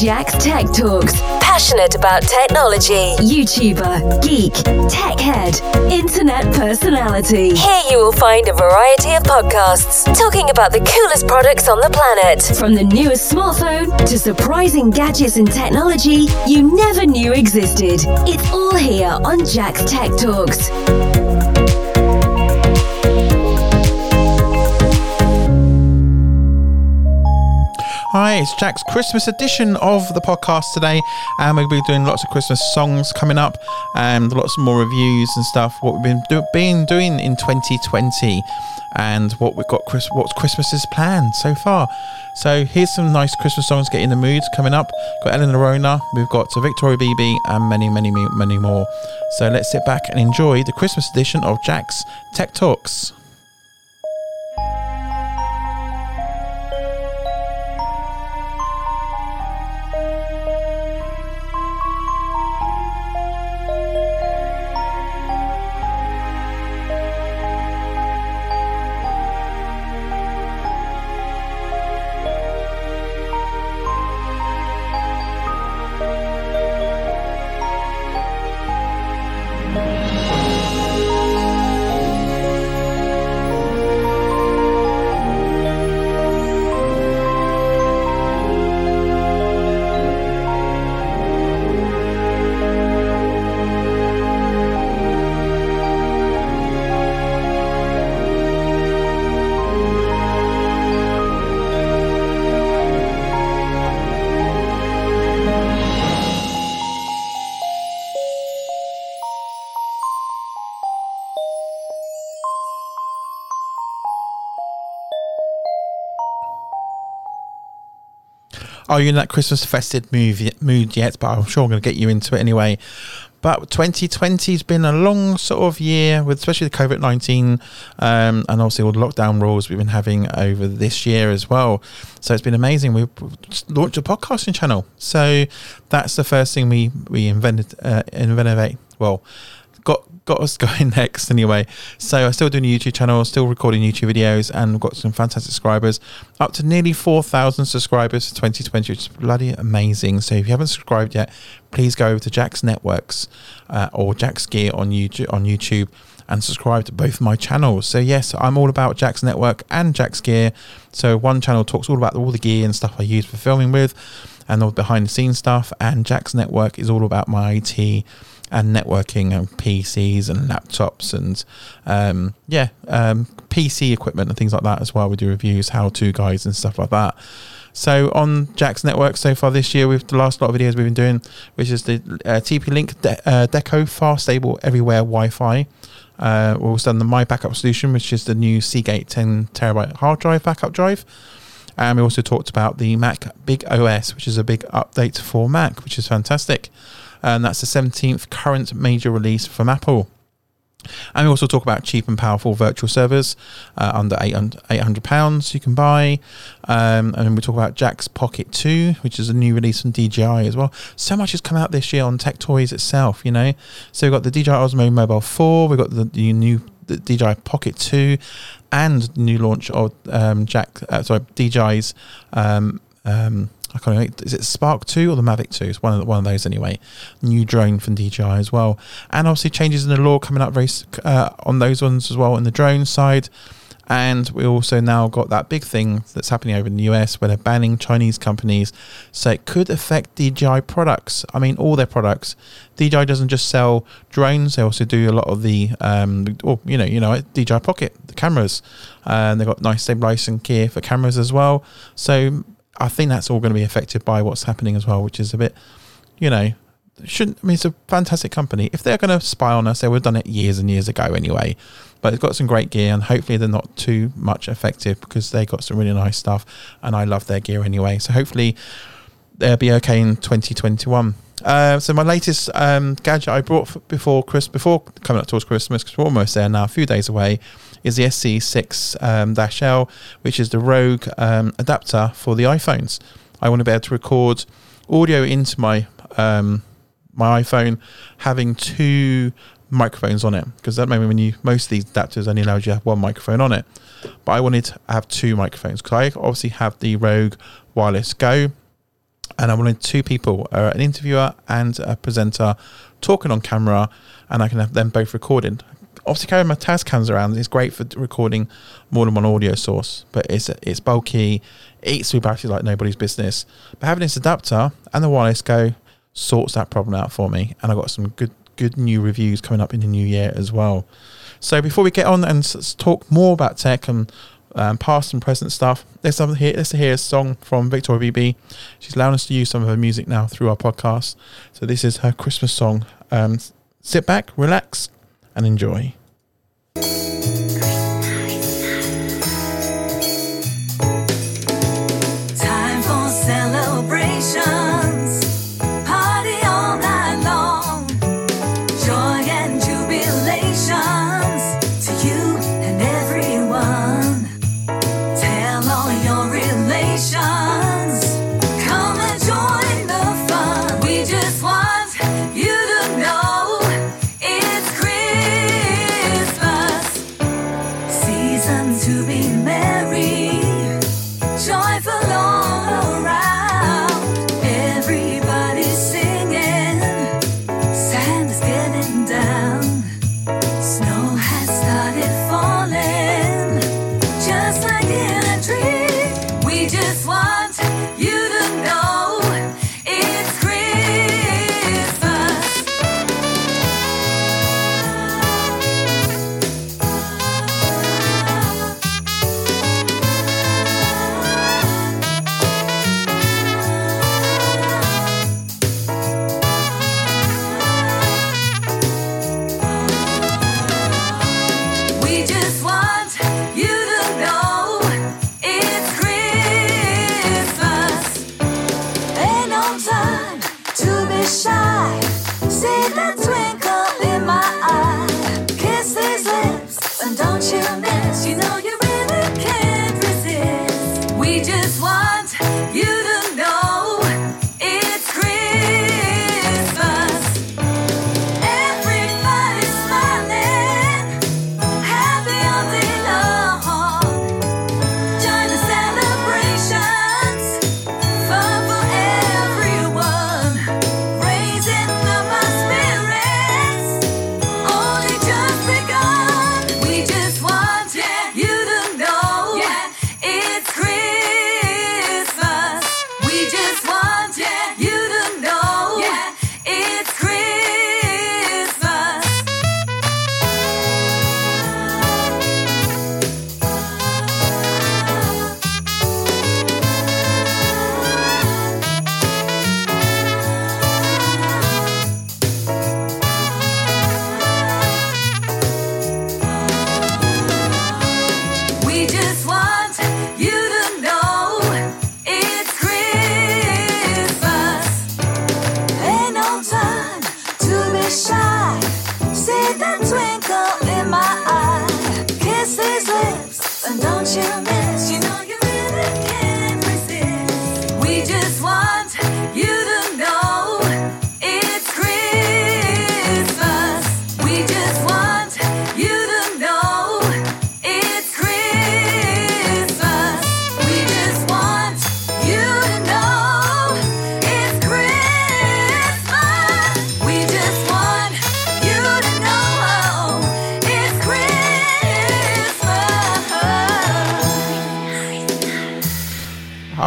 Jack's Tech Talks. Passionate about technology. YouTuber, geek, tech head, internet personality. Here you will find a variety of podcasts talking about the coolest products on the planet. From the newest smartphone to surprising gadgets and technology you never knew existed. It's all here on Jack's Tech Talks. Hi, it's Jack's Christmas edition of the podcast today, and we'll be doing lots of Christmas songs coming up, and lots more reviews and stuff. What we've been, do- been doing in 2020, and what we've got. Chris, what's Christmas's plan so far? So here's some nice Christmas songs. Get in the mood coming up. Got Eleanor Rona, we've got Victoria BB, and many, many, many more. So let's sit back and enjoy the Christmas edition of Jack's Tech Talks. Are you in that Christmas festive mood yet? But I'm sure I'm going to get you into it anyway. But 2020 has been a long sort of year, with especially the COVID 19 um, and obviously all the lockdown rules we've been having over this year as well. So it's been amazing. We launched a podcasting channel. So that's the first thing we we invented. Uh, invented. Well, got us going next anyway. So I'm still doing a YouTube channel, still recording YouTube videos, and we've got some fantastic subscribers. Up to nearly 4,000 subscribers for 2020, which is bloody amazing. So if you haven't subscribed yet, please go over to Jack's Networks uh, or Jack's Gear on YouTube, on YouTube and subscribe to both my channels. So yes, I'm all about Jack's Network and Jack's Gear. So one channel talks all about all the gear and stuff I use for filming with and all the behind the scenes stuff and Jack's Network is all about my IT and networking and PCs and laptops and um, yeah, um, PC equipment and things like that as well. We do reviews, how to guides and stuff like that. So on Jack's network so far this year, with the last lot of videos we've been doing, which is the uh, TP Link De- uh, Deco Fast Stable Everywhere Wi-Fi. Uh, we've also done the My Backup solution, which is the new Seagate 10 terabyte hard drive backup drive. And we also talked about the Mac Big Sur, which is a big update for Mac, which is fantastic and that's the 17th current major release from Apple. And we also talk about cheap and powerful virtual servers uh, under 800 pounds you can buy. Um, and we talk about Jack's Pocket 2, which is a new release from DJI as well. So much has come out this year on Tech Toys itself, you know. So we've got the DJI Osmo Mobile 4, we've got the, the new the DJI Pocket 2, and new launch of um, Jack, uh, sorry, DJI's um, um, I can't remember. Is it Spark Two or the Mavic Two? It's one of the, one of those anyway. New drone from DJI as well, and obviously changes in the law coming up very uh, on those ones as well in the drone side. And we also now got that big thing that's happening over in the US where they're banning Chinese companies. So it could affect DJI products. I mean, all their products. DJI doesn't just sell drones; they also do a lot of the, um, or you know, you know, DJI Pocket, the cameras, and they've got nice stabilizing gear for cameras as well. So I think that's all going to be affected by what's happening as well, which is a bit, you know, shouldn't. I mean, it's a fantastic company. If they're going to spy on us, they would have done it years and years ago anyway. But it's got some great gear, and hopefully they're not too much effective because they got some really nice stuff, and I love their gear anyway. So hopefully they'll be okay in 2021. Uh, so my latest um, gadget I brought before Chris before coming up towards Christmas because we're almost there now, a few days away, is the SC6 um, L, which is the Rode um, adapter for the iPhones. I want to be able to record audio into my um, my iPhone, having two microphones on it because that moment when you most of these adapters only allows you to have one microphone on it, but I wanted to have two microphones because I obviously have the Rode Wireless Go and I wanted two people, uh, an interviewer and a presenter, talking on camera, and I can have them both recorded. Obviously, carrying my Tascams around is great for recording more than one audio source, but it's it's bulky, eats through battery like nobody's business. But having this adapter and the wireless go sorts that problem out for me, and I got some good good new reviews coming up in the new year as well. So before we get on and talk more about tech and um, past and present stuff. Let's here. Let's hear a song from Victoria BB. She's allowing us to use some of her music now through our podcast. So this is her Christmas song. Um, sit back, relax, and enjoy.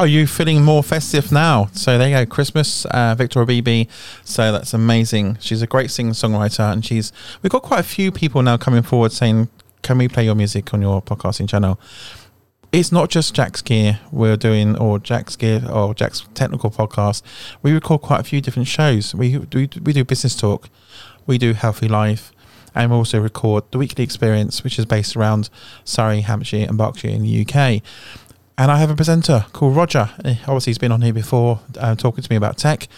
You feeling more festive now? So there you go, Christmas, uh, Victoria BB. So that's amazing. She's a great singer songwriter, and she's we've got quite a few people now coming forward saying, "Can we play your music on your podcasting channel?" It's not just Jack's Gear we're doing, or Jack's Gear, or Jack's Technical Podcast. We record quite a few different shows. We do we do business talk, we do healthy life, and we also record the Weekly Experience, which is based around Surrey, Hampshire, and Berkshire in the UK. And I have a presenter called Roger. Eh, Obviously, he's been on here before, uh, talking to me about tech,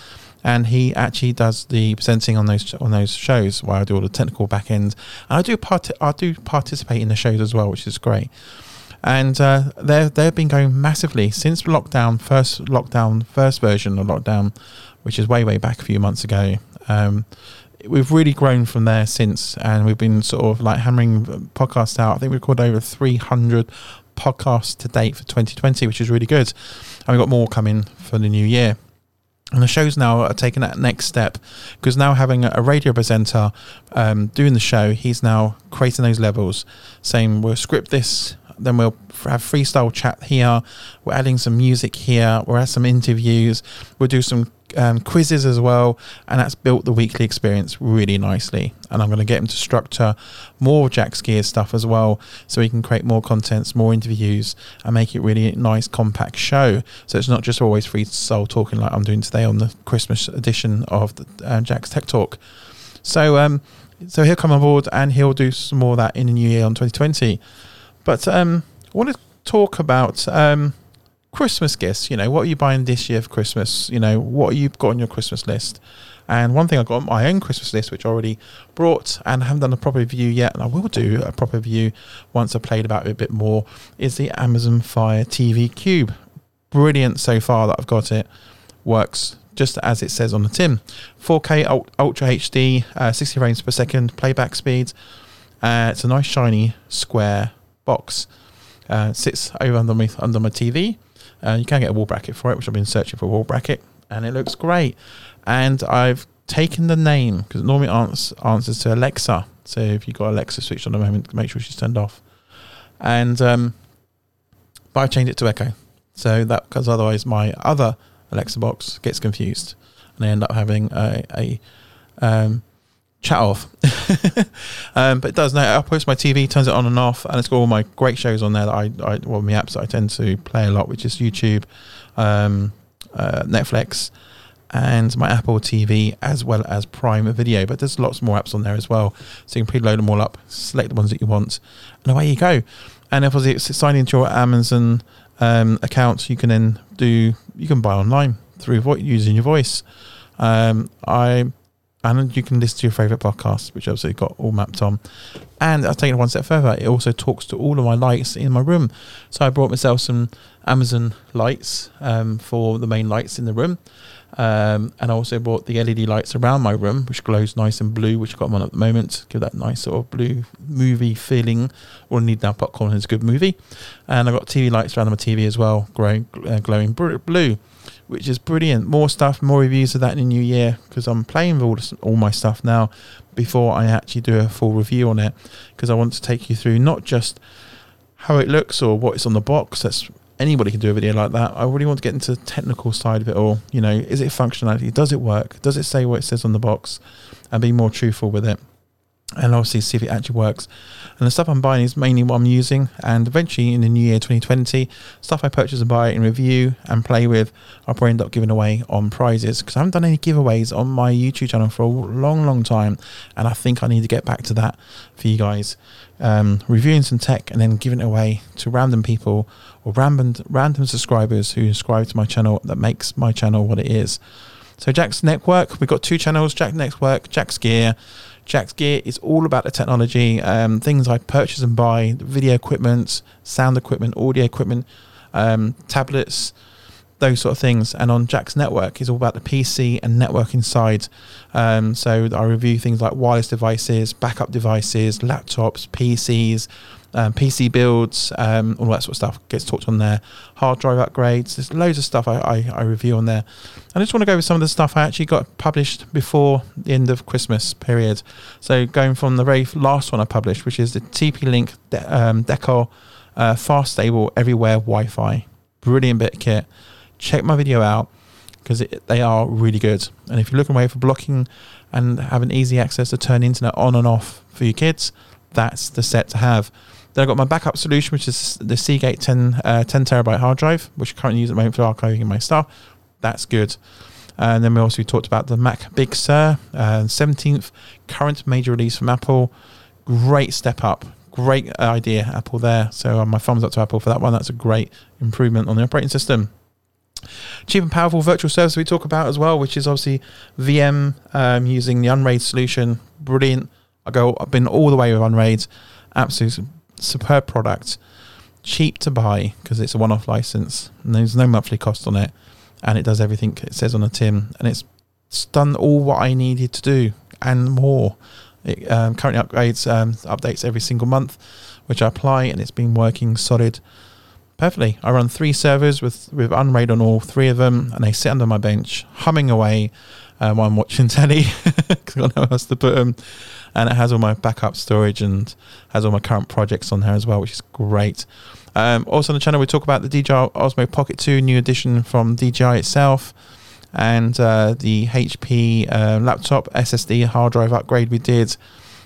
and he actually does the presenting on those on those shows where I do all the technical back end. And I do part I do participate in the shows as well, which is great. And uh, they they've been going massively since lockdown, first lockdown, first version of lockdown, which is way way back a few months ago. Um, we've really grown from there since, and we've been sort of like hammering podcasts out. I think we recorded over 300 podcasts to date for 2020, which is really good. And we've got more coming for the new year. And the show's now are taking that next step because now having a radio presenter um, doing the show, he's now creating those levels, saying we'll script this, then we'll have freestyle chat here. We're adding some music here. We'll have some interviews. We'll do some um, quizzes as well, and that's built the weekly experience really nicely. And I'm going to get him to structure more Jack's Gear stuff as well, so he can create more contents, more interviews, and make it really nice, compact show. So it's not just always free soul talking like I'm doing today on the Christmas edition of the, uh, Jack's Tech Talk. So um, so he'll come on board and he'll do some more of that in the new year on 2020. But um, I want to talk about um, Christmas gifts. You know, what are you buying this year for Christmas? You know, what you've got on your Christmas list. And one thing I got on my own Christmas list, which I already brought and I haven't done a proper review yet, and I will do a proper review once I've played about it a bit more, is the Amazon Fire TV Cube. Brilliant so far that I've got it. Works just as it says on the tin. 4K Ultra HD, uh, 60 frames per second, playback speed. Uh, it's a nice shiny square box. Uh, sits over under my under my TV. Uh, you can get a wall bracket for it, which I've been searching for a wall bracket, and it looks great. And I've taken the name because normally ans- answers to Alexa. So if you've got Alexa switched on at the moment, make sure she's turned off. And um, but I changed it to Echo, so that because otherwise my other Alexa box gets confused, and I end up having a, a um, chat off. um, but it does now. I post my TV, turns it on and off, and it's got all my great shows on there that I, I well, my apps that I tend to play a lot, which is YouTube, um, uh, Netflix, and my Apple TV, as well as Prime Video. But there's lots more apps on there as well, so you can preload them all up, select the ones that you want, and away you go. And if it's sign into your Amazon um, account, you can then do you can buy online through vo- using your voice. Um, I and you can listen to your favorite podcasts, which I've obviously got all mapped on. And I've taken it one step further. It also talks to all of my lights in my room. So I brought myself some Amazon lights um, for the main lights in the room. Um, and I also bought the LED lights around my room, which glows nice and blue, which I've got on at the moment. Give that nice sort of blue movie feeling. All I need now, popcorn is a good movie. And I've got TV lights around my TV as well, uh, glowing blue which is brilliant. More stuff, more reviews of that in the new year because I'm playing with all, this, all my stuff now before I actually do a full review on it because I want to take you through not just how it looks or what is on the box. That's anybody can do a video like that. I really want to get into the technical side of it all. You know, is it functionality? Does it work? Does it say what it says on the box? And be more truthful with it and obviously see if it actually works. And the stuff I'm buying is mainly what I'm using, and eventually in the new year 2020, stuff I purchase and buy and review and play with, I'll probably end up giving away on prizes because I haven't done any giveaways on my YouTube channel for a long, long time, and I think I need to get back to that for you guys. Um, reviewing some tech and then giving it away to random people or random random subscribers who subscribe to my channel that makes my channel what it is. So Jack's Network, we've got two channels: Jack Network, Jack's Gear. Jack's Gear is all about the technology, um, things I purchase and buy, video equipment, sound equipment, audio equipment, um, tablets, those sort of things. And on Jack's Network is all about the PC and networking side. Um, so I review things like wireless devices, backup devices, laptops, PCs, um, PC builds, um, all that sort of stuff gets talked on there. Hard drive upgrades. There's loads of stuff I, I, I review on there. I just want to go with some of the stuff I actually got published before the end of Christmas period. So going from the very last one I published, which is the TP-Link De- um, Deco uh, Fast Stable Everywhere Wi-Fi. Brilliant bit of kit. Check my video out because they are really good. And if you're looking away for blocking and having easy access to turn internet on and off for your kids, that's the set to have. Then I've got my backup solution, which is the Seagate 10, uh, 10 terabyte hard drive, which I currently use at the moment for archiving my stuff. That's good. And then we also talked about the Mac Big Sur, uh, 17th current major release from Apple. Great step up. Great idea, Apple there. So uh, my thumbs up to Apple for that one. That's a great improvement on the operating system. Cheap and powerful virtual service we talk about as well, which is obviously VM um, using the Unraid solution. Brilliant. I go. I've been all the way with Unraid. Absolute superb product, cheap to buy because it's a one-off license and there's no monthly cost on it, and it does everything it says on the tin, and it's, it's done all what I needed to do and more. It um, currently upgrades um, updates every single month, which I apply, and it's been working solid perfectly. I run three servers with with Unraid on all three of them, and they sit under my bench, humming away um, while I'm watching telly because I got nowhere else to put them. And it has all my backup storage and has all my current projects on there as well, which is great. Um, also on the channel, we talk about the DJI Osmo Pocket 2 new edition from DJI itself and uh, the HP uh, laptop SSD hard drive upgrade we did.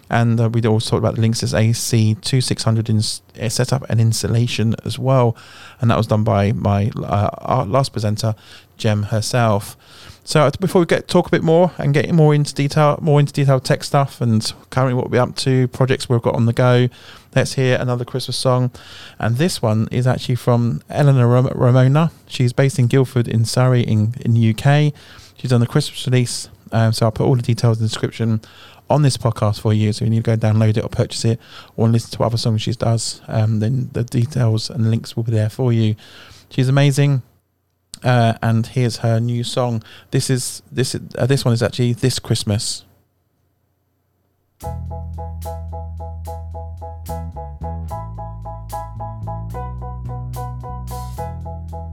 And uh, we also talked about the Linksys AC2600 in, setup and installation as well. And that was done by my uh, last presenter, Jem herself. So uh, before we get talk a bit more and get more into detail, more into detail tech stuff and currently what we're up to, projects we've got on the go. Let's hear another Christmas song, and this one is actually from Eleanor Ram- Ramona. She's based in Guildford in Surrey in in the UK. She's done the Christmas release, um, so I'll put all the details in the description on this podcast for you. So you need to go download it or purchase it or listen to other songs she does. Um, then the details and links will be there for you. She's amazing. Uh, and here's her new song. This is this uh, this one is actually this Christmas.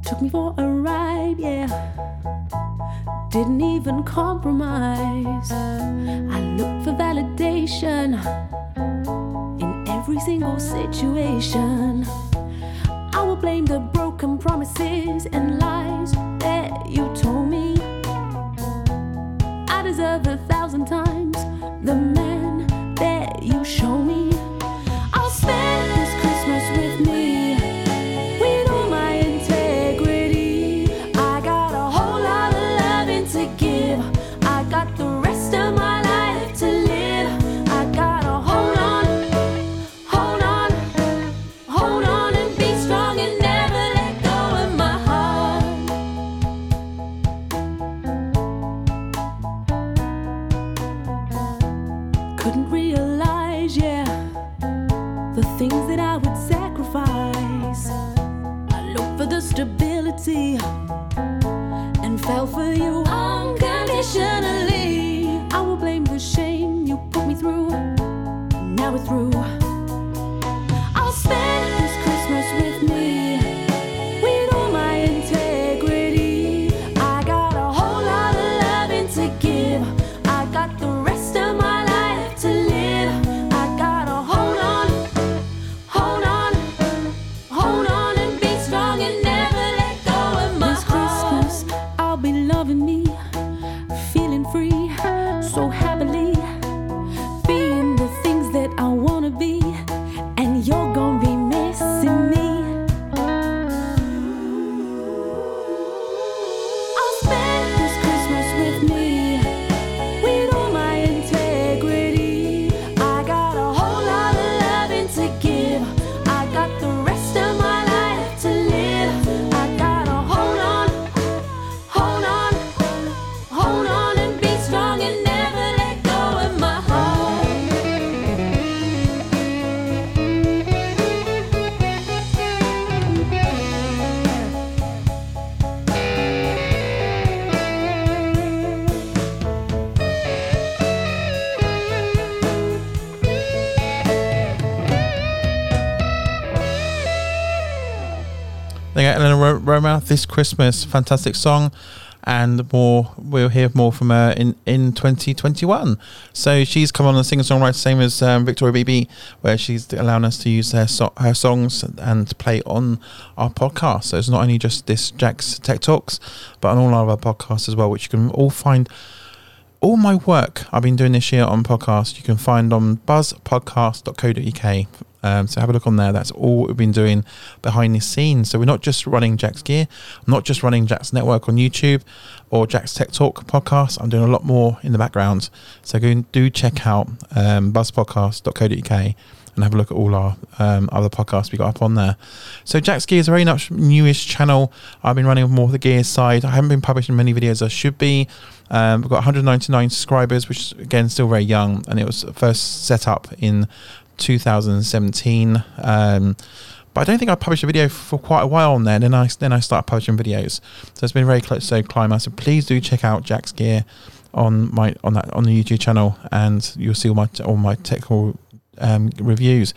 Took me for a ride, yeah. Didn't even compromise. I looked for validation in every single situation. I will blame the broken promises and lies that you told me. I deserve a thousand times the man that you show me. I'll spend This Christmas, fantastic song, and more. We'll hear more from her in in 2021. So she's come on and sing a songwriter, same as um, Victoria BB, where she's allowing us to use her so- her songs and play on our podcast. So it's not only just this Jack's Tech Talks, but on all our podcasts as well, which you can all find all my work I've been doing this year on podcast, you can find on buzzpodcast.co.uk. Um, so have a look on there. That's all we've been doing behind the scenes. So we're not just running Jack's Gear, I'm not just running Jack's Network on YouTube or Jack's Tech Talk podcast. I'm doing a lot more in the background. So go and do check out um, buzzpodcast.co.uk and have a look at all our um, other podcasts we got up on there. So Jack's Gear is a very much newish channel. I've been running more of the gear side. I haven't been publishing many videos as I should be. Um, we've got 199 subscribers, which is again still very young, and it was first set up in 2017. Um, but I don't think I published a video for quite a while on there. Then I then I started publishing videos, so it's been very close to climber. So please do check out Jack's Gear on my on that on the YouTube channel, and you'll see all my all my technical um, reviews.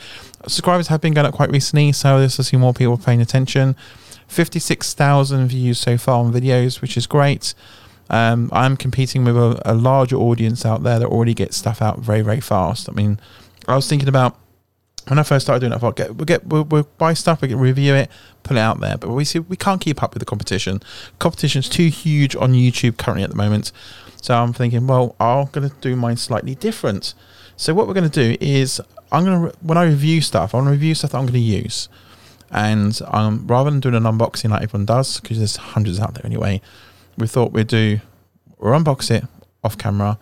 Subscribers have been going up quite recently, so there's see more people paying attention. 56,000 views so far on videos, which is great. Um, I'm competing with a, a larger audience out there that already gets stuff out very, very fast. I mean, I was thinking about when I first started doing it, I thought, get, we'll get, we'll, we'll buy stuff, we can review it, put it out there. But we see we can't keep up with the competition. Competition's too huge on YouTube currently at the moment. So I'm thinking, well, I'm going to do mine slightly different. So what we're going to do is, I'm going to when I review stuff, I want to review stuff that I'm going to use, and um, rather than doing an unboxing like everyone does, because there's hundreds out there anyway, we thought we'd do we'll unbox it off camera,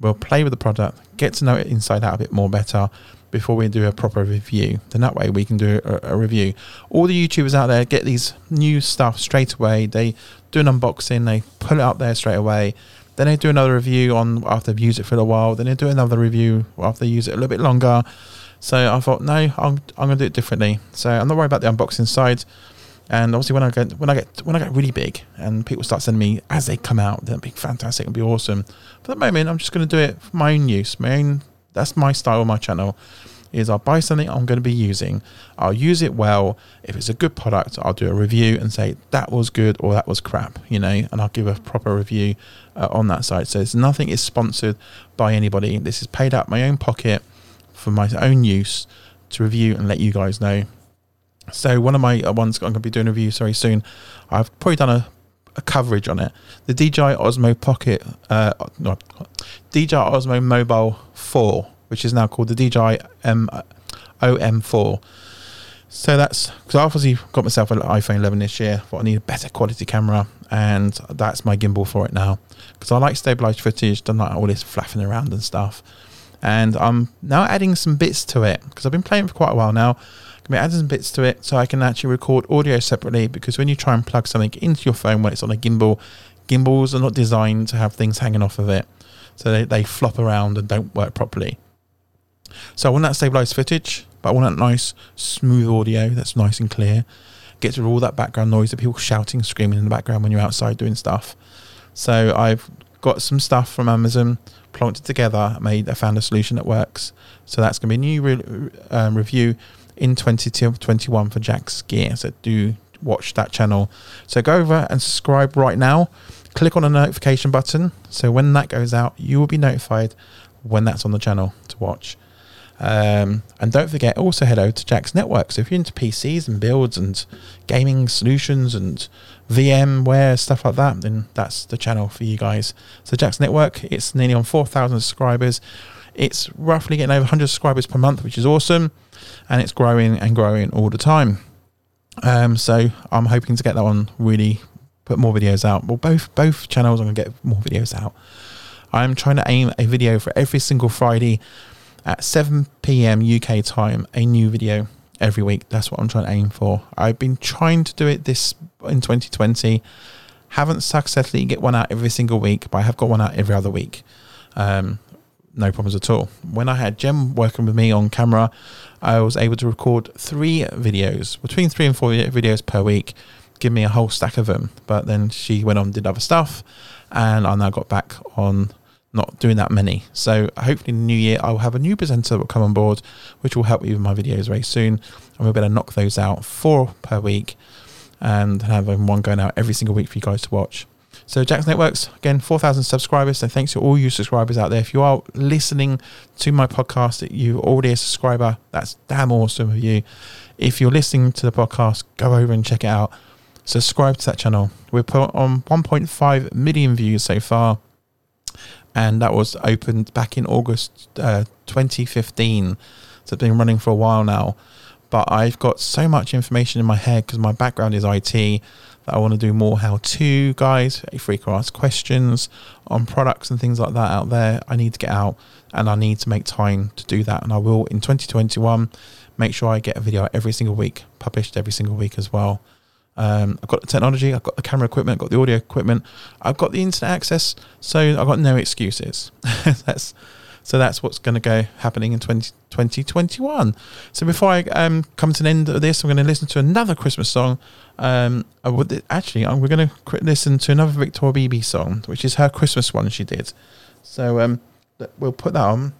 we'll play with the product, get to know it inside out a bit more better before we do a proper review. Then that way we can do a, a review. All the YouTubers out there get these new stuff straight away. They do an unboxing, they put it up there straight away. Then they do another review on after they've used it for a while. Then they do another review after they use it a little bit longer. So I thought, no, I'm, I'm going to do it differently. So I'm not worried about the unboxing side. And obviously, when I get when I get when I get really big and people start sending me as they come out, that'd be fantastic and be awesome. For the moment, I'm just going to do it for my own use. My own that's my style my channel. Is I'll buy something I'm going to be using. I'll use it well. If it's a good product, I'll do a review and say that was good or that was crap, you know, and I'll give a proper review uh, on that side. So it's nothing is sponsored by anybody. This is paid out my own pocket for my own use to review and let you guys know. So one of my uh, ones I'm going to be doing a review very soon. I've probably done a, a coverage on it. The DJI Osmo Pocket, uh, no, DJI Osmo Mobile 4, which is now called the DJI M, OM4. So that's because I obviously got myself an iPhone 11 this year. Thought I need a better quality camera, and that's my gimbal for it now. Because I like stabilized footage, don't like all this flapping around and stuff. And I'm now adding some bits to it because I've been playing for quite a while now. I'm be adding some bits to it so I can actually record audio separately. Because when you try and plug something into your phone when it's on a gimbal, gimbals are not designed to have things hanging off of it, so they, they flop around and don't work properly. So I want that stabilized footage, but I want that nice, smooth audio that's nice and clear. Gets rid of all that background noise of people shouting, screaming in the background when you're outside doing stuff. So I've got some stuff from Amazon, plonked it together, made, I found a solution that works. So that's going to be a new re- um, review in 2021 for Jack's Gear. So do watch that channel. So go over and subscribe right now. Click on the notification button. So when that goes out, you will be notified when that's on the channel to watch. Um, and don't forget, also head over to Jack's Network. So if you're into PCs and builds and gaming solutions and VMware stuff like that, then that's the channel for you guys. So Jack's Network, it's nearly on 4,000 subscribers. It's roughly getting over 100 subscribers per month, which is awesome, and it's growing and growing all the time. Um, so I'm hoping to get that one really put more videos out. Well, both both channels I'm gonna get more videos out. I'm trying to aim a video for every single Friday at 7 p.m. UK time, a new video every week. That's what I'm trying to aim for. I've been trying to do it this in 2020. Haven't successfully get one out every single week, but I have got one out every other week. Um, no problems at all. When I had Jem working with me on camera, I was able to record three videos, between three and four videos per week, give me a whole stack of them. But then she went on did other stuff, and I now got back on not doing that many. So hopefully in the new year, I will have a new presenter that will come on board, which will help me with my videos very soon. And we're going to knock those out four per week and have um, one going out every single week for you guys to watch. So Jack's Networks, again, 4,000 subscribers. So thanks to all you subscribers out there. If you are listening to my podcast, you're already a subscriber. That's damn awesome of you. If you're listening to the podcast, go over and check it out. Subscribe to that channel. We're put on 1.5 million views so far and that was opened back in August uh, 2015. So it's been running for a while now. But I've got so much information in my head because my background is IT that I want to do more how to guys. If we can ask questions on products and things like that out there, I need to get out and I need to make time to do that. And I will in 2021 make sure I get a video every single week, published every single week as well. Um, I've got the technology, I've got the camera equipment, I've got the audio equipment, I've got the internet access, so I've got no excuses. that's so that's what's going to go happening in 20, 2021. So before I um, come to the end of this, I'm going to listen to another Christmas song. Um, would, actually, we're going to listen to another Victoria Beebe song, which is her Christmas one she did. So um, we'll put that on.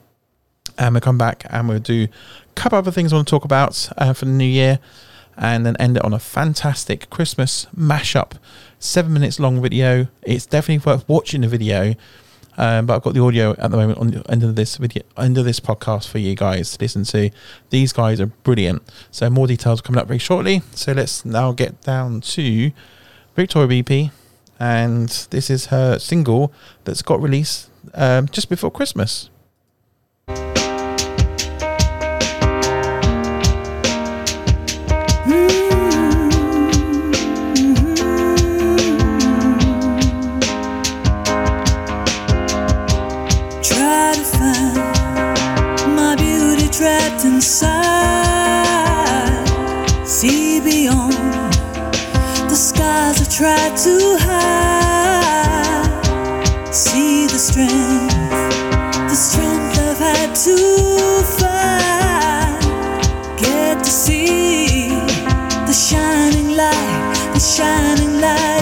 And we'll come back and we'll do a couple other things I want to talk about uh, for the new year and then end it on a fantastic Christmas mashup. Seven minutes long video. It's definitely worth watching the video. Um, but I've got the audio at the moment on the end of this video, end of this podcast for you guys to listen to. These guys are brilliant. So more details coming up very shortly. So let's now get down to Victoria BP, and this is her single that's got released um, just before Christmas. Inside. See beyond the skies I try to hide. See the strength, the strength I've had to find. Get to see the shining light, the shining light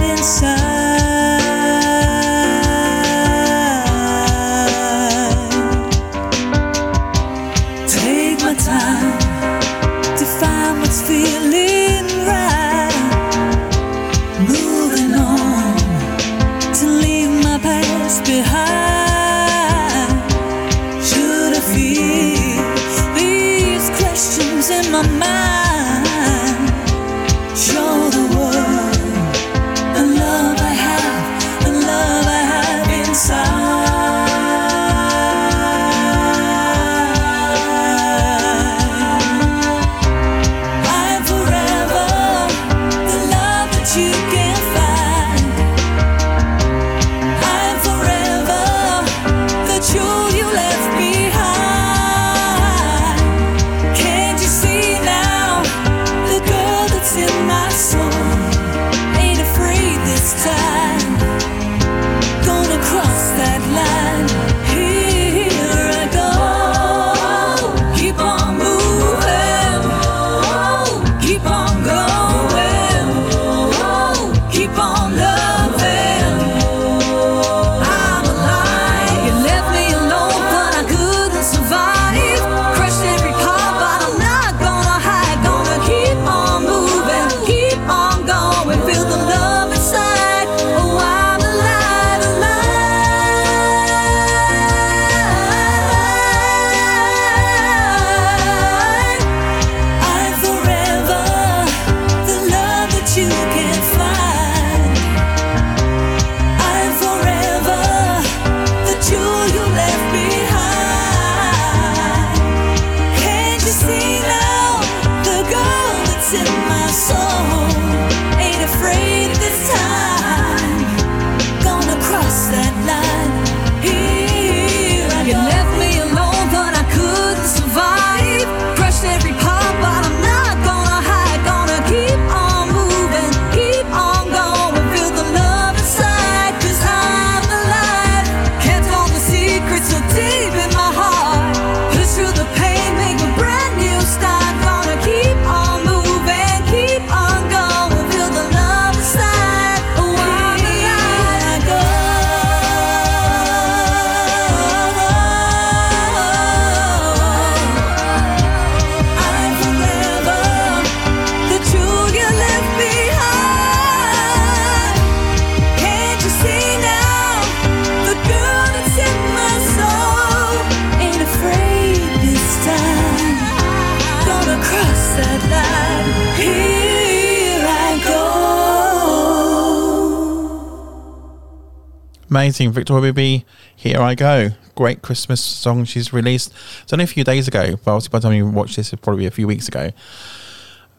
Amazing, Victoria BB. Here I go. Great Christmas song she's released. It's only a few days ago, but obviously by the time you watch this, it's probably a few weeks ago.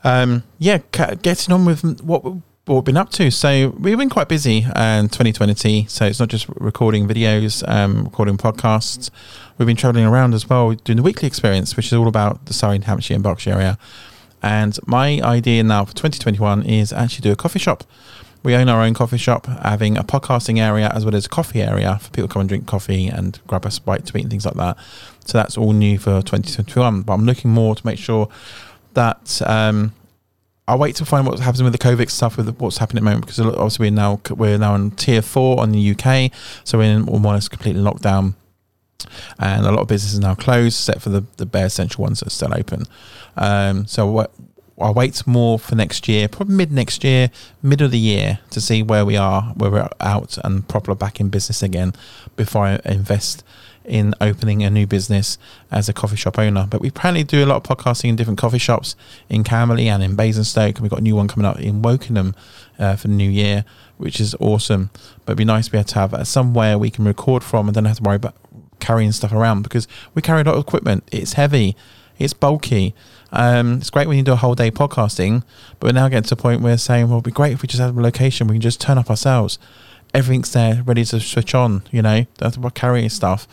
Um, yeah, getting on with what, we've been up to. So we've been quite busy in 2020. So it's not just recording videos, um, recording podcasts. We've been traveling around as well, doing the weekly experience, which is all about the Surrey, Hampshire, and Berkshire area. And my idea now for 2021 is actually do a coffee shop. We own our own coffee shop, having a podcasting area as well as a coffee area for people to come and drink coffee and grab a bite to eat and things like that. So that's all new for 2021. But I'm looking more to make sure that um, I'll wait to find what happens with the COVID stuff with what's happening at the moment because obviously we're now we're now in tier four on the UK, so we're in almost completely lockdown and a lot of businesses are now closed, except for the the bare essential ones that are still open. Um, so what. I'll wait more for next year, probably mid next year, middle of the year, to see where we are, where we're out and proper back in business again, before I invest in opening a new business as a coffee shop owner. But we apparently do a lot of podcasting in different coffee shops in Camberley and in Basingstoke, and we've got a new one coming up in Wokingham uh, for the new year, which is awesome. But it'd be nice to be able to have uh, somewhere we can record from and then have to worry about carrying stuff around because we carry a lot of equipment. It's heavy, it's bulky. Um, it's great when you do a whole day podcasting, but we're now getting to a point where saying, well, it'd be great if we just have a location we can just turn up ourselves. Everything's there, ready to switch on, you know, that's what carrying stuff.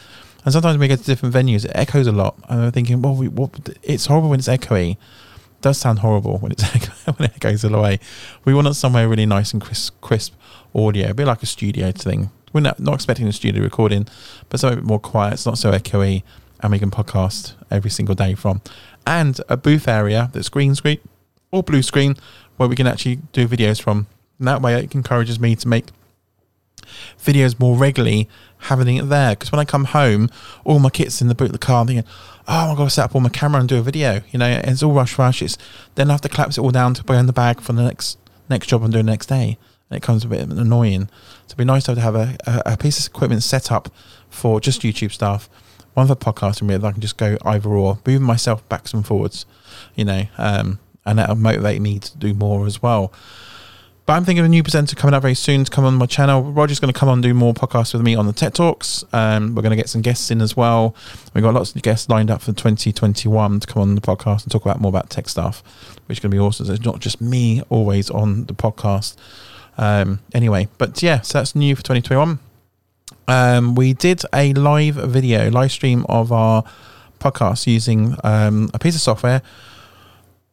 And sometimes we get to different venues, it echoes a lot. And we're thinking, well, we, what, it's horrible when it's echoey. It does sound horrible when it's when it echoes all the way. We want it somewhere really nice and crisp, crisp audio, a bit like a studio thing. We're not, not expecting a studio recording, but something a bit more quiet. It's not so echoey, and we can podcast every single day from. And a booth area that's green screen or blue screen where we can actually do videos from. And that way, it encourages me to make videos more regularly, having it there. Because when I come home, all my kit's in the boot of the car. I'm thinking, oh, I've got to set up all my camera and do a video. You know, it's all rush, rush. It's then I have to collapse it all down to put in the bag for the next next job I'm doing the next day. And it comes a bit annoying. So it'd be nice to have a, a, a piece of equipment set up for just YouTube stuff. One for podcasting that I can just go either or, moving myself backs and forwards, you know, um, and that'll motivate me to do more as well. But I'm thinking of a new presenter coming up very soon to come on my channel. Roger's going to come on and do more podcasts with me on the Tech Talks. Um, we're going to get some guests in as well. We've got lots of guests lined up for 2021 to come on the podcast and talk about more about tech stuff, which is going to be awesome. So it's not just me always on the podcast. Um, anyway, but yeah, so that's new for 2021. Um, we did a live video, live stream of our podcast using um, a piece of software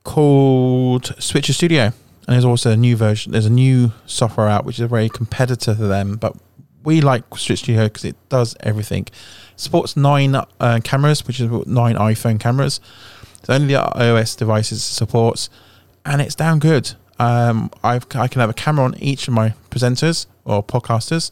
called Switcher Studio. And there's also a new version, there's a new software out which is a very competitor to them, but we like Switch Studio because it does everything. supports nine uh, cameras, which is nine iPhone cameras. It's only the iOS devices supports, and it's damn good. Um, I can have a camera on each of my presenters or podcasters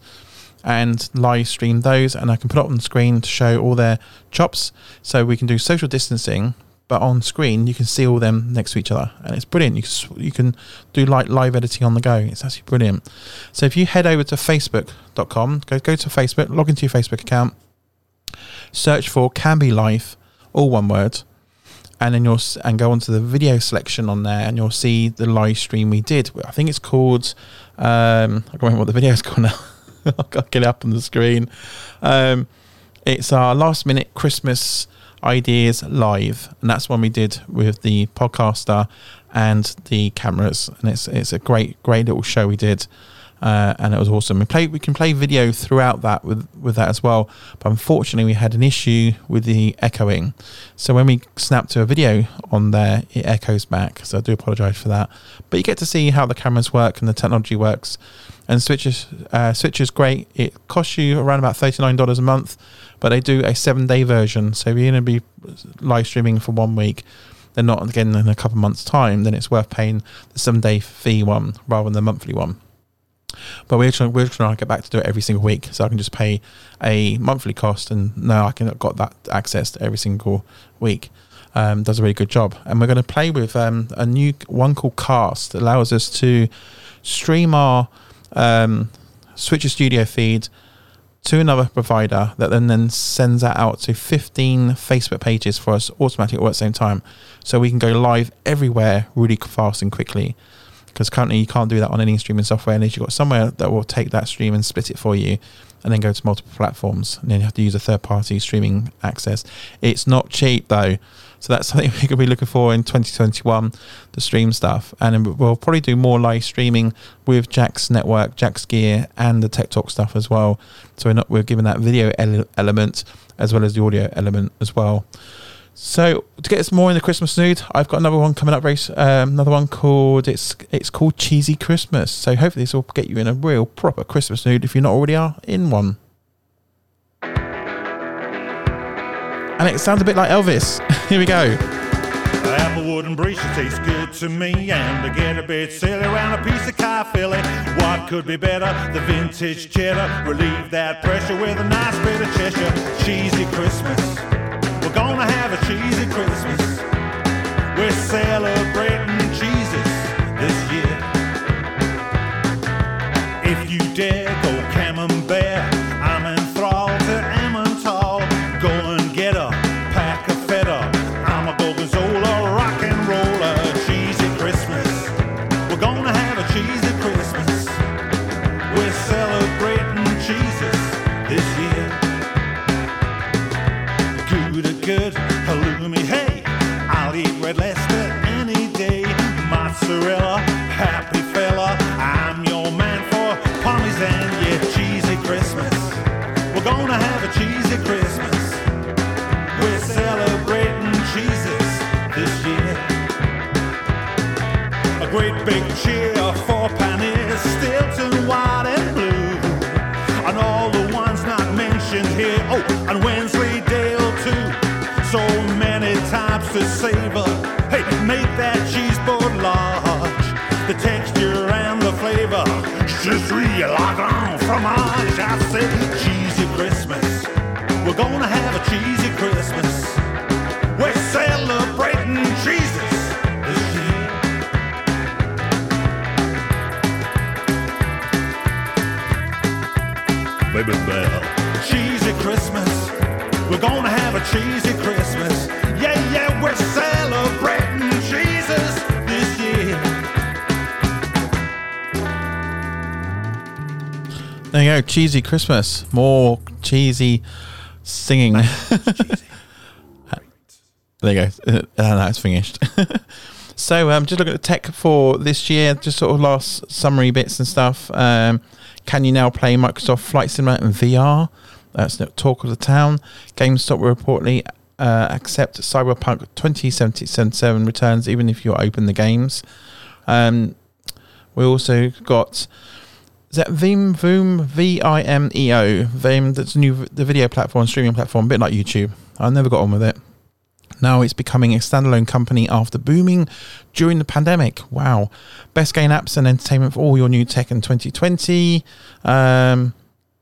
and live stream those, and I can put it on screen to show all their chops. So we can do social distancing, but on screen you can see all them next to each other, and it's brilliant. You can, you can do like live editing on the go. It's actually brilliant. So if you head over to facebook.com, go go to Facebook, log into your Facebook account, search for Can Be Life, all one word, and then you'll and go onto the video selection on there, and you'll see the live stream we did. I think it's called. Um, I can't remember what the video is called now. To get it up on the screen. Um, it's our last minute Christmas ideas live, and that's one we did with the podcaster and the cameras, and it's it's a great great little show we did. Uh, and it was awesome. We play. We can play video throughout that with with that as well. But unfortunately, we had an issue with the echoing. So when we snap to a video on there, it echoes back. So I do apologise for that. But you get to see how the cameras work and the technology works. And Switch uh, Switch is great. It costs you around about thirty nine dollars a month, but they do a seven day version. So if you're going to be live streaming for one week, then not again in a couple of months' time, then it's worth paying the seven day fee one rather than the monthly one. But we're trying, we're trying to get back to do it every single week, so I can just pay a monthly cost, and now I can got that access to every single week. Um, does a really good job, and we're going to play with um, a new one called Cast that allows us to stream our um, Switcher Studio feed to another provider that then then sends that out to 15 Facebook pages for us automatically all at the same time, so we can go live everywhere really fast and quickly because currently you can't do that on any streaming software unless you've got somewhere that will take that stream and split it for you and then go to multiple platforms and then you have to use a third party streaming access. It's not cheap though so that's something we could be looking for in 2021 the stream stuff and we'll probably do more live streaming with jack's network jack's gear and the tech talk stuff as well so we're not we're giving that video ele- element as well as the audio element as well so to get us more in the Christmas mood, I've got another one coming up s- um, another one called it's it's called Cheesy Christmas. So hopefully this will get you in a real proper Christmas mood if you're not already are in one. And it sounds a bit like Elvis. Here we go. Applewood and Brescia tastes good to me. And to get a bit silly around a piece of Caerphilly. What could be better? The vintage cheddar. Relieve that pressure with a nice bit of Cheshire. Cheesy Christmas. We're gonna have a cheesy Christmas. We're celebrating cheeses this year. If you dare Je suis la grande fromage. I say cheesy Christmas. We're gonna have a cheesy Christmas. We're celebrating Jesus. Baby Bell. Cheesy Christmas. We're gonna have a cheesy Christmas. Yeah, yeah, we're celebrating you go, cheesy Christmas. More cheesy singing. there you go. Uh, that's finished. so, um, just look at the tech for this year. Just sort of last summary bits and stuff. Um, can you now play Microsoft Flight Simulator in VR? That's the talk of the town. GameStop will reportedly uh, accept Cyberpunk 2077 returns, even if you open the games. Um, we also got is that Vim Voom V I M E O Vim? That's new the video platform, streaming platform, a bit like YouTube. I never got on with it. Now it's becoming a standalone company after booming during the pandemic. Wow, best game apps and entertainment for all your new tech in 2020. Um,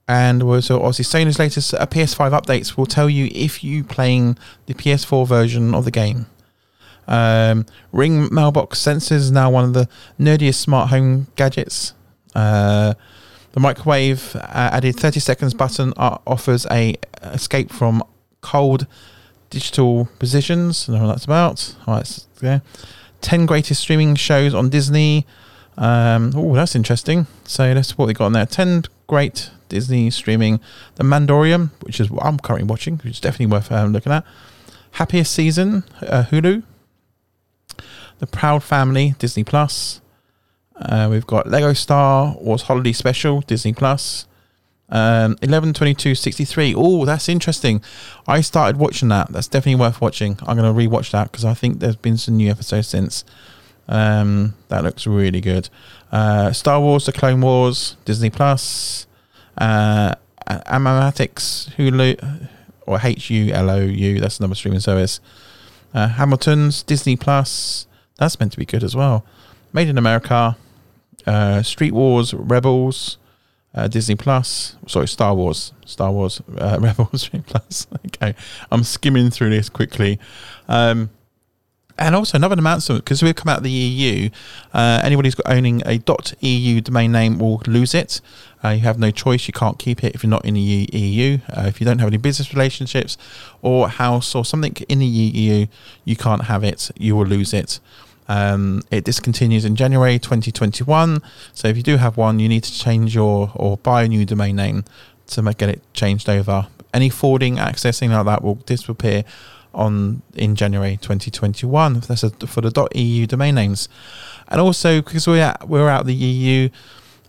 and also obviously Sony's latest uh, PS5 updates will tell you if you're playing the PS4 version of the game. Um, Ring mailbox sensors now one of the nerdiest smart home gadgets. Uh, the microwave uh, added 30 seconds button uh, offers a escape from cold digital positions. I know what that's about. All right, yeah. 10 greatest streaming shows on Disney. Um, oh, that's interesting. So that's what they got on there. 10 great Disney streaming. The Mandalorian, which is what I'm currently watching, which is definitely worth um, looking at. Happiest Season, uh, Hulu. The Proud Family, Disney Plus. Uh, we've got Lego Star Wars Holiday Special, Disney Plus. Um, 11 22 63. Oh, that's interesting. I started watching that. That's definitely worth watching. I'm going to rewatch that because I think there's been some new episodes since. Um, that looks really good. Uh, Star Wars: The Clone Wars, Disney Plus. Uh, Animaniacs Hulu or H U L O U. That's another streaming service. Uh, Hamilton's Disney Plus. That's meant to be good as well. Made in America. Uh, Street Wars Rebels. Uh, Disney Plus. Sorry, Star Wars. Star Wars uh, Rebels Street Plus. okay, I'm skimming through this quickly. Um, and also another announcement because we've come out of the EU. Uh, anybody who's got owning a .eu domain name will lose it. Uh, you have no choice; you can't keep it if you're not in the EU. Uh, if you don't have any business relationships or house or something in the EU, you can't have it. You will lose it. Um, it discontinues in January 2021. So if you do have one, you need to change your or buy a new domain name to make, get it changed over. Any forwarding, accessing like that will disappear on in January 2021. That's a, for the .eu domain names, and also because we're at, we're out of the EU.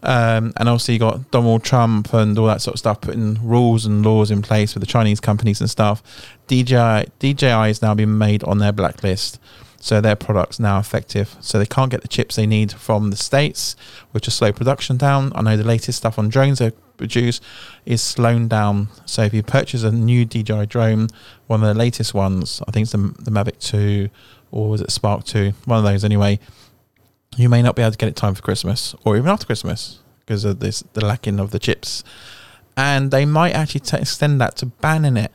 Um, and also you got Donald Trump and all that sort of stuff putting rules and laws in place for the Chinese companies and stuff. DJI DJI is now being made on their blacklist, so their products now effective. So they can't get the chips they need from the states, which will slow production down. I know the latest stuff on drones they produce is slowing down. So if you purchase a new DJI drone, one of the latest ones, I think it's the, the Mavic Two or was it Spark Two? One of those anyway. You may not be able to get it time for Christmas or even after Christmas because of this the lacking of the chips, and they might actually t- extend that to banning it.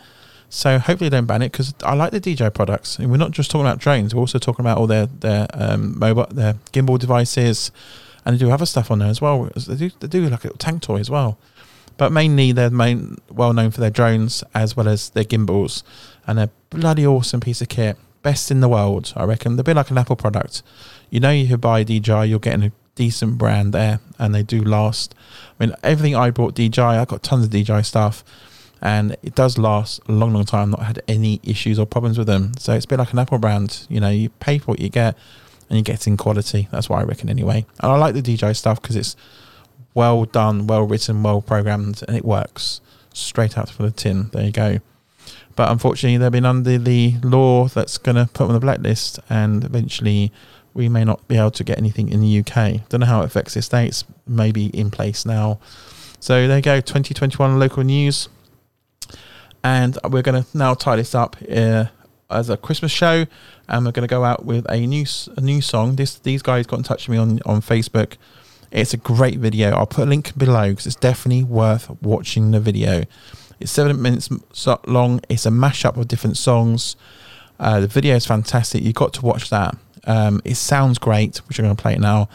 So hopefully they don't ban it because I like the DJ products. And we're not just talking about drones; we're also talking about all their their um, mobile, their gimbal devices, and they do other stuff on there as well. They do they do like a tank toy as well, but mainly they're main well known for their drones as well as their gimbals, and they're bloody awesome piece of kit, best in the world. I reckon they're a bit like an Apple product. You know, you buy a DJI, you're getting a decent brand there, and they do last. I mean, everything I bought DJI, I got tons of DJI stuff and it does last a long, long time. Not had any issues or problems with them. So it's a bit like an Apple brand. You know, you pay for what you get, and you get in quality. That's what I reckon anyway. And I like the DJ stuff because it's well done, well written, well programmed, and it works straight out from the tin. There you go. But unfortunately, they've been under the law that's going to put them on the blacklist, and eventually we may not be able to get anything in the UK. Don't know how it affects the states. Maybe in place now. So there you go. 2021 local news and we're going to now tie this up uh, as a Christmas show, and we're going to go out with a new a new song. This these guys got in touch with me on on Facebook. It's a great video. I'll put a link below because it's definitely worth watching the video. It's seven minutes long. It's a mashup of different songs. Uh, the video is fantastic. You've got to watch that. Um, it sounds great, which I'm going to play it now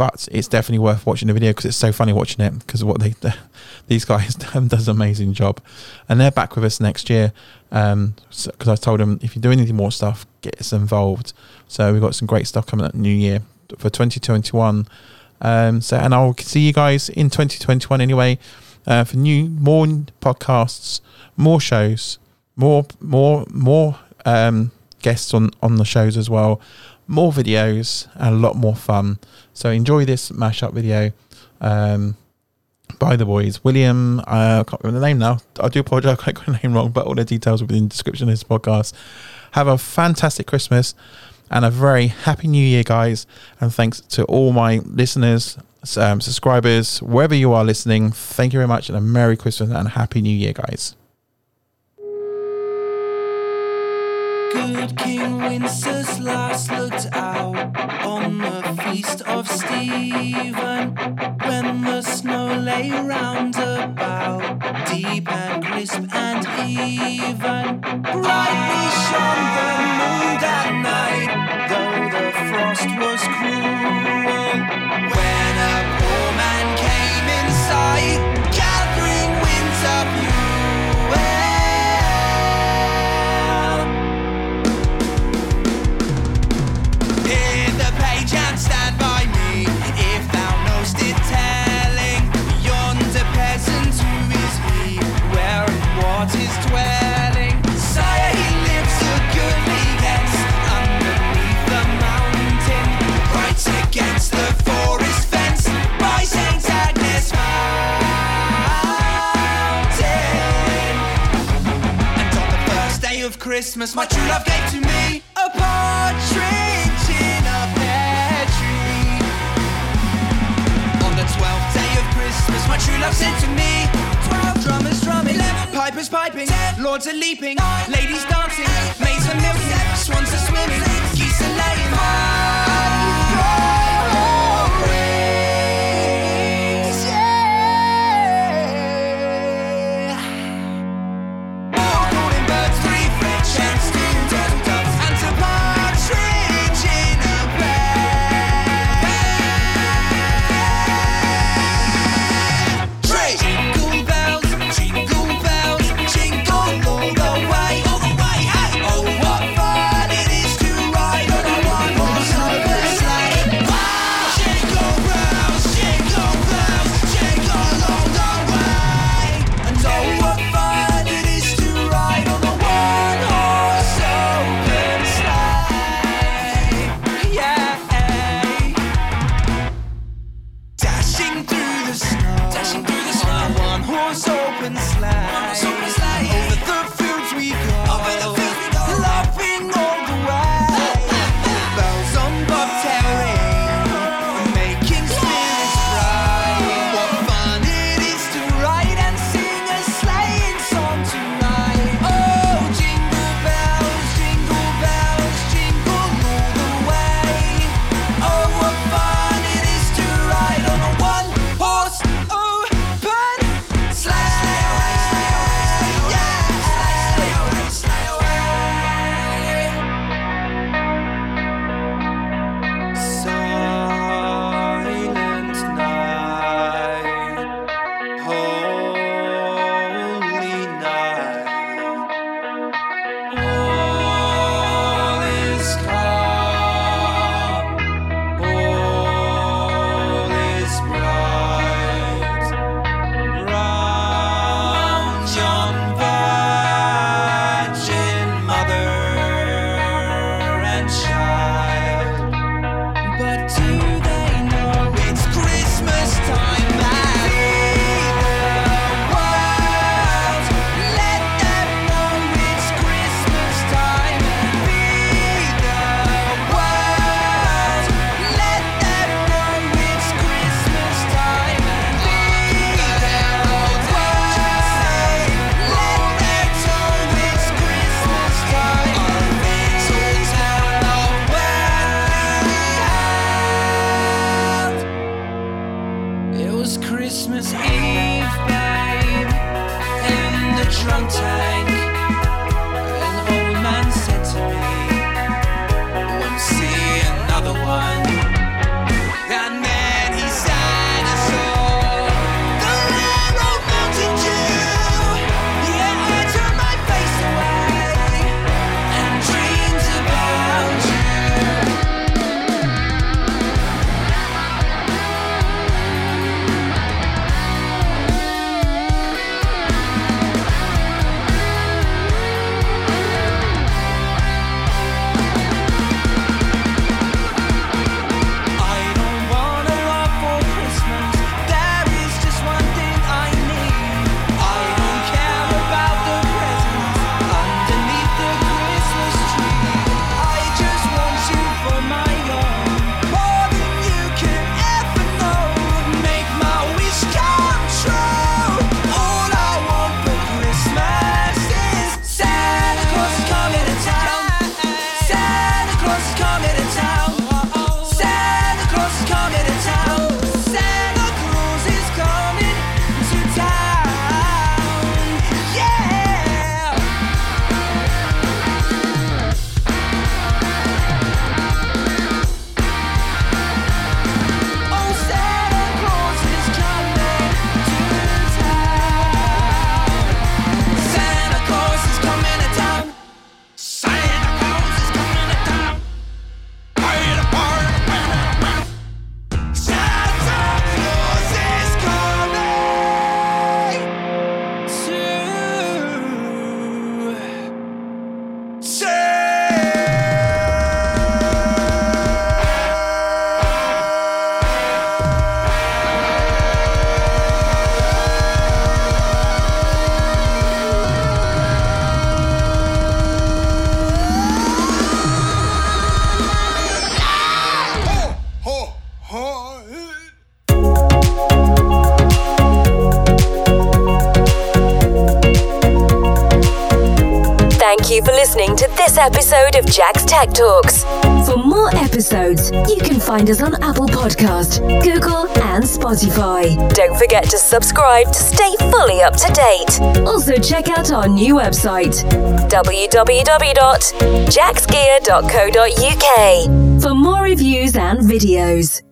but it's definitely worth watching the video because it's so funny watching it because of what they these guys does an amazing job. And they're back with us next year um because i told them if you do anything more stuff get us involved. So we've got some great stuff coming up new year for 2021 um so and i'll see you guys in 2021 anyway uh, for new more podcasts more shows more more more um guests on on the shows as well more videos and a lot more fun. So enjoy this mashup video um, by the boys. William, uh, I can't remember the name now. I do apologize, I got the name wrong, but all the details will be in the description of this podcast. Have a fantastic Christmas and a very happy new year, guys. And thanks to all my listeners, um, subscribers, wherever you are listening. Thank you very much and a Merry Christmas and a Happy New Year, guys. Good King Wenceslas looked out on the feast of Stephen when the snow lay round about, deep and crisp and even. Brightly shone the moon Christmas, my true love gave to me a partridge in a pear tree. On the twelfth day of Christmas, my true love sent to me twelve drummers drumming, eleven pipers piping, ten lords are leaping, nine ladies dancing, maids are milking, swans are swimming, geese are laying. episode of Jack's Tech Talks. For more episodes, you can find us on Apple Podcast, Google, and Spotify. Don't forget to subscribe to stay fully up to date. Also, check out our new website, www.jacksgear.co.uk, for more reviews and videos.